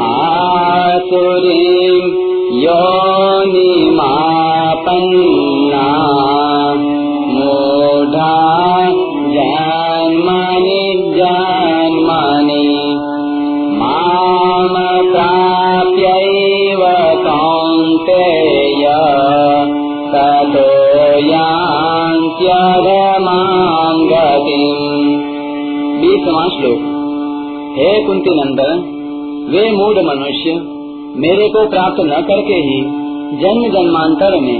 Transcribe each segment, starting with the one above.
आसुरीं योनिमापन्ना। मूढा जन्मनि जन्मनि। माम प्राप्यैव कौन्तेय ततो यान्त्यधमां गतिम् बीसवां श्लोक। हे कुंती नंदन वे मूड मनुष्य मेरे को प्राप्त न करके ही जन्म जन्मांतर में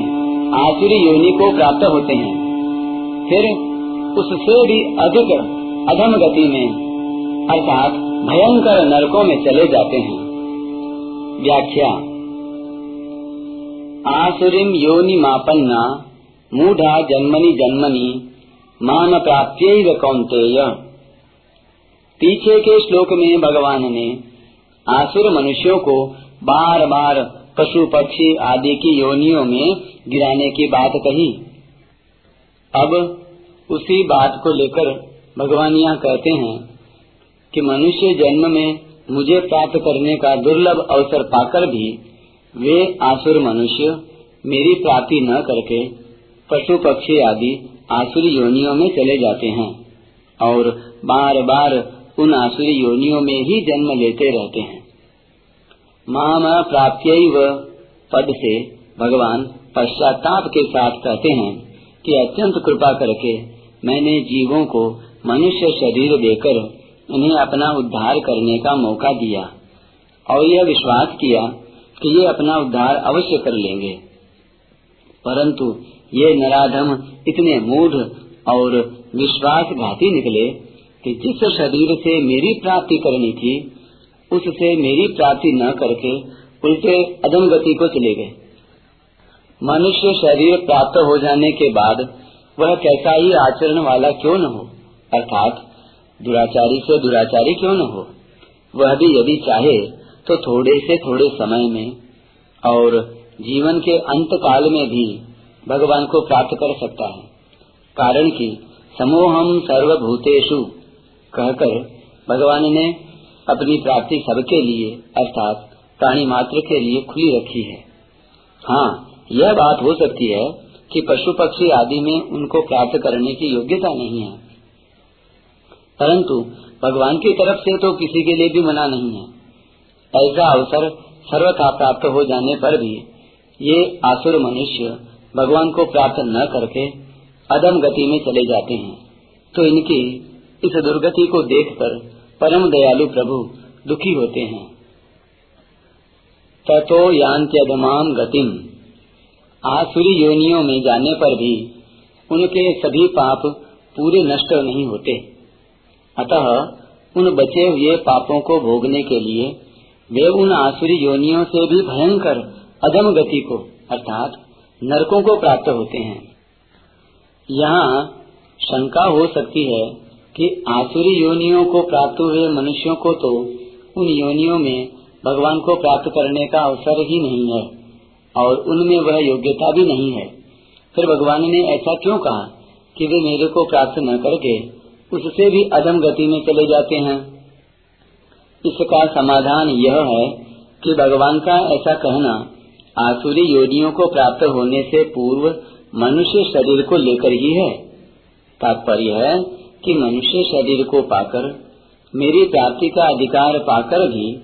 आसुरी योनि को प्राप्त होते हैं। फिर उससे भी अधिक अधम गति में, अर्थात भयंकर नरकों में चले जाते हैं। व्याख्या आसुरीम योनि मापन्ना मूढ़ा जन्मनी जन्मनि मान प्राप्त कौंतेय पीछे के श्लोक में भगवान ने आसुर मनुष्यों को बार बार पशु, पक्षी आदि की योनियों में गिराने की बात कही। अब उसी बात को लेकर भगवान यहाँ कहते हैं कि मनुष्य जन्म में मुझे प्राप्त करने का दुर्लभ अवसर पाकर भी वे आसुर मनुष्य मेरी प्राप्ति न करके पशु, पक्षी आदि आसुरी योनियों में चले जाते हैं और बार बार उन आसुरी योनियों में ही जन्म लेते रहते हैं। माम प्राप्त पद से भगवान पश्चाताप के साथ कहते हैं कि अत्यंत कृपा करके मैंने जीवों को मनुष्य शरीर देकर उन्हें अपना उद्धार करने का मौका दिया और यह विश्वास किया कि ये अपना उद्धार अवश्य कर लेंगे। परंतु ये नराधम इतने मूढ़ और विश्वासघाती निकले कि जिस शरीर से मेरी प्राप्ति करनी थी, उससे मेरी प्राप्ति न करके उल्टे अधम गति को चले गए। मनुष्य शरीर प्राप्त हो जाने के बाद वह कैसा ही आचरण वाला क्यों न हो? अर्थात, दुराचारी से दुराचारी क्यों न हो? वह भी यदि चाहे तो थोड़े से थोड़े समय में और जीवन के अंत काल में भी भगवान को प्राप्त कर सकता है। कारण कि समूहम सर्वभूतेषु कहकर भगवान ने अपनी प्राप्ति सबके लिए, अर्थात प्राणी मात्र के लिए खुली रखी है। हाँ यह बात हो सकती है कि पशु पक्षी आदि में उनको प्राप्त करने की योग्यता नहीं है। परंतु भगवान की तरफ़ से तो किसी के लिए भी मना नहीं है। ऐसा अवसर सर्वथा प्राप्त हो जाने पर भी ये आसुर मनुष्य भगवान को प्राप्त न करके अदम गति में चले जाते हैं। तो इनकी इस दुर्गति को देखकर परम दयालु प्रभु दुखी होते हैं। तथो यांत्यधमाम गतिम। आसुरी योनियों में जाने पर भी उनके सभी पाप पूरे नष्ट नहीं होते। अतः उन बचे हुए पापों को भोगने के लिए वे उन आसुरी योनियों से भी भयंकर अधम गति को, अर्थात नरकों को प्राप्त होते हैं। यहाँ शंका हो सकती है कि आसुरी योनियों को प्राप्त हुए मनुष्यों को तो उन योनियों में भगवान को प्राप्त करने का अवसर ही नहीं है, और उनमें वह योग्यता भी नहीं है। फिर भगवान ने ऐसा क्यों कहा कि वे मेरे को प्राप्त न करके उससे भी अधम गति में चले जाते हैं? इसका समाधान यह है कि भगवान का ऐसा कहना आसुरी योनियों को प्राप्त होने से पूर्व मनुष्य शरीर को लेकर ही है। तात्पर्य है कि मनुष्य शरीर को पाकर, मेरी प्राप्ति का अधिकार पाकर भी,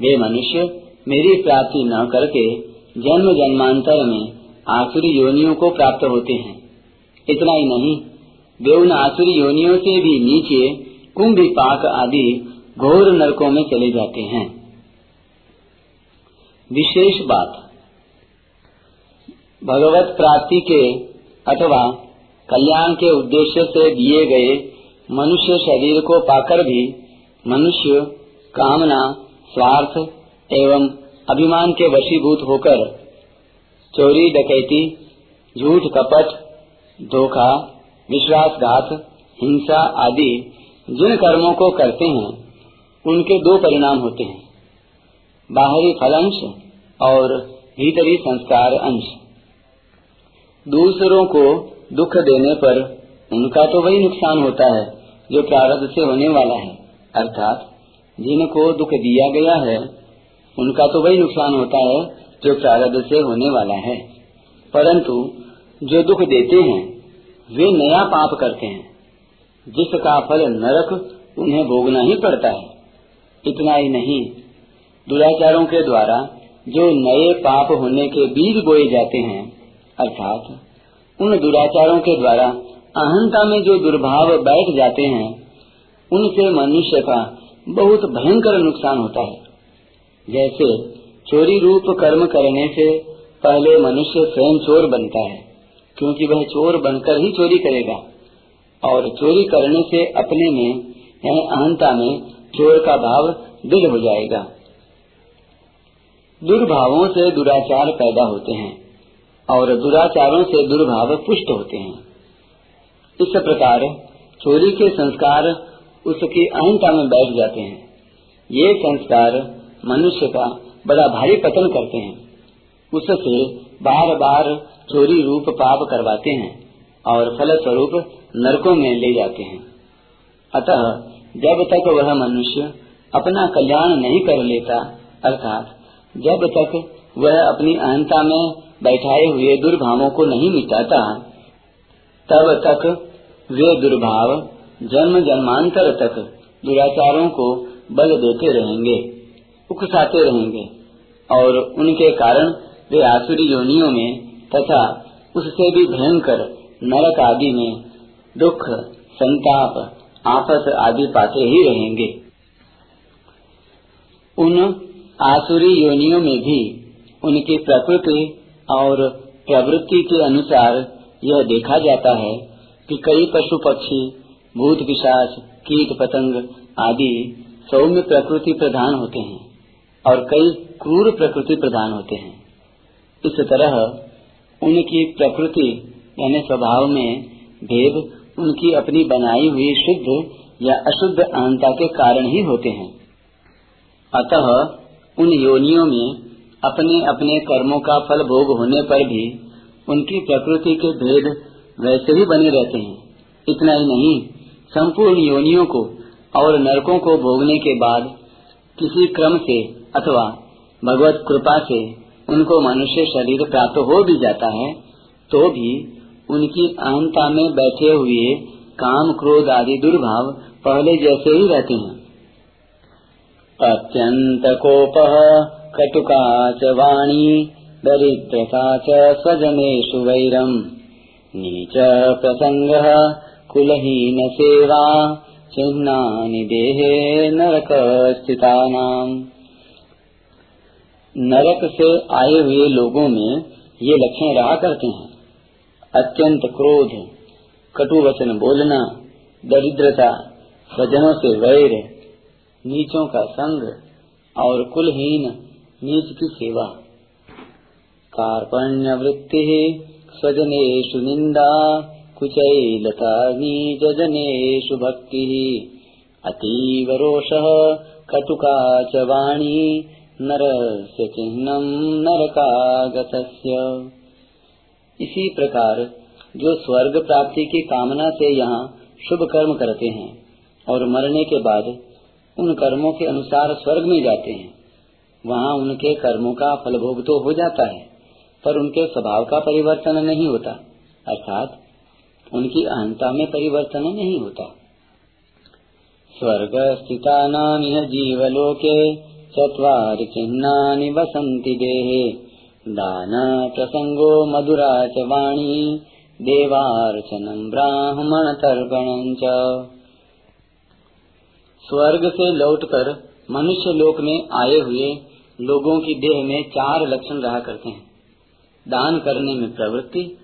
वे मनुष्य मेरी प्राप्ति न करके जन्म जन्मांतर में आसुरी योनियों को प्राप्त होते हैं। इतना ही नहीं, वे उन आसुरी योनियों से भी नीचे कुंभ पाक आदि घोर नरकों में चले जाते हैं। विशेष बात, भगवत प्राप्ति के अथवा कल्याण के उद्देश्य से दिए गए मनुष्य शरीर को पाकर भी मनुष्य कामना, स्वार्थ एवं अभिमान के वशीभूत होकर चोरी, डकैती, झूठ, कपट, धोखा, विश्वासघात, हिंसा आदि जिन कर्मों को करते हैं, उनके दो परिणाम होते हैं। बाहरी फल अंश और भीतरी संस्कार अंश। दूसरों को दुख देने पर उनका तो वही नुकसान होता है, जो प्रारब्ध से होने वाला है। अर्थात जिनको दुख दिया गया है, उनका तो वही नुकसान होता है, जो प्रारब्ध से होने वाला है। परंतु, जो दुख देते हैं, वे नया पाप करते हैं। जिसका फल नरक उन्हें भोगना ही पड़ता है। इतना ही नहीं, दुराचारों के द्वारा जो नए पाप होने के बीज बोए जाते हैं, अर्थात, उन दुराचारों के द्वारा अहंता में जो दुर्भाव बैठ जाते हैं, उनसे मनुष्य का बहुत भयंकर नुकसान होता है। जैसे चोरी रूप कर्म करने से पहले मनुष्य स्वयं चोर बनता है, क्योंकि वह चोर बनकर ही चोरी करेगा। और चोरी करने से अपने में, यानी अहंता में, चोर का भाव दिल हो जाएगा। दुर्भावों से दुराचार पैदा होते हैं, और दुराचारों से दुर्भाव पुष्ट होते हैं। इस प्रकार चोरी के संस्कार उसकी अहंता में बैठ जाते हैं। ये संस्कार मनुष्य का बड़ा भारी पतन करते हैं। उससे बार बार चोरी रूप पाप करवाते हैं और फल स्वरूप नरकों में ले जाते हैं। अतः जब तक वह मनुष्य अपना कल्याण नहीं कर लेता, अर्थात जब तक वह अपनी अहंता में बैठाए हुए दुर्भावों को नहीं मिटाता तब तक वे दुर्भाव, जन्म जन्मांतर तक दुराचारों को बल देते रहेंगे, उकसाते रहेंगे, और उनके कारण वे आसुरी योनियों में तथा उससे भी भयंकर नरक आदि में दुख, संताप, आपस आदि पाते ही रहेंगे। उन आसुरी योनियों में भी उनकी प्रकृति और प्रवृत्ति के अनुसार यह देखा जाता है कि कई पशु पक्षी, भूत पिशाच, कीट पतंग आदि सौम्य प्रकृति प्रधान होते हैं और कई क्रूर प्रकृति प्रधान होते हैं। इस तरह उनकी प्रकृति यानी स्वभाव में भेद उनकी अपनी बनाई हुई शुद्ध या अशुद्ध अहंता के कारण ही होते हैं। अतः उन योनियों में अपने अपने कर्मों का फल भोग होने पर भी उनकी प्रकृति के भेद वैसे ही बने रहते हैं। इतना ही नहीं, संपूर्ण योनियों को और नरकों को भोगने के बाद किसी क्रम से अथवा भगवत कृपा से उनको मनुष्य शरीर प्राप्त हो भी जाता है तो भी उनकी अहंता में बैठे हुए काम, क्रोध आदि दुर्भाव पहले जैसे ही रहते हैं। अत्यंत कोप कटुका च वाणी दरिद्रता च स्वजनेषु वैरम। नीच प्रसंग कुलहीन सेवा चिन्ना देहे नरक स्थिता नरक से आए हुए लोगों में ये लक्षण रहा करते हैं। अत्यंत क्रोध कटु वचन बोलना, दरिद्रता, स्वजनों से वैर, नीचों का संग और कुलहीन, नीच की सेवा। कार्पण्य वृत्ति स्वजनेशु निंदा कुचैलता नीच जनेशु भक्ति। अतीव रोष, कटुका च वाणी, नरस्य चिन्हम नरकागतस्य। इसी प्रकार, जो स्वर्ग प्राप्ति की कामना से यहाँ शुभ कर्म करते हैं, और मरने के बाद उन कर्मों के अनुसार स्वर्ग में जाते हैं, वहाँ उनके कर्मों का फलभोग तो हो जाता है। पर उनके स्वभाव का परिवर्तन नहीं होता, अर्थात उनकी अहंता में परिवर्तन नहीं होता। स्वर्ग स्थिता नाम जीवलोके, चत्वारि चिह्नानि वसन्ति देहे। दान प्रसंगो मधुरा च वाणी देवार्चनम ब्राह्मण तर्पण स्वर्ग से लौटकर मनुष्य लोक में आए हुए लोगों की देह में चार लक्षण रहा करते हैं। दान करने में प्रवृत्ति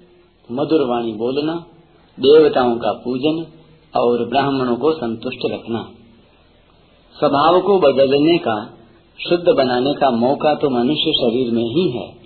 मधुर वाणी बोलना, देवताओं का पूजन और ब्राह्मणों को संतुष्ट रखना। स्वभाव को बदलने का, शुद्ध बनाने का मौका तो मनुष्य शरीर में ही है।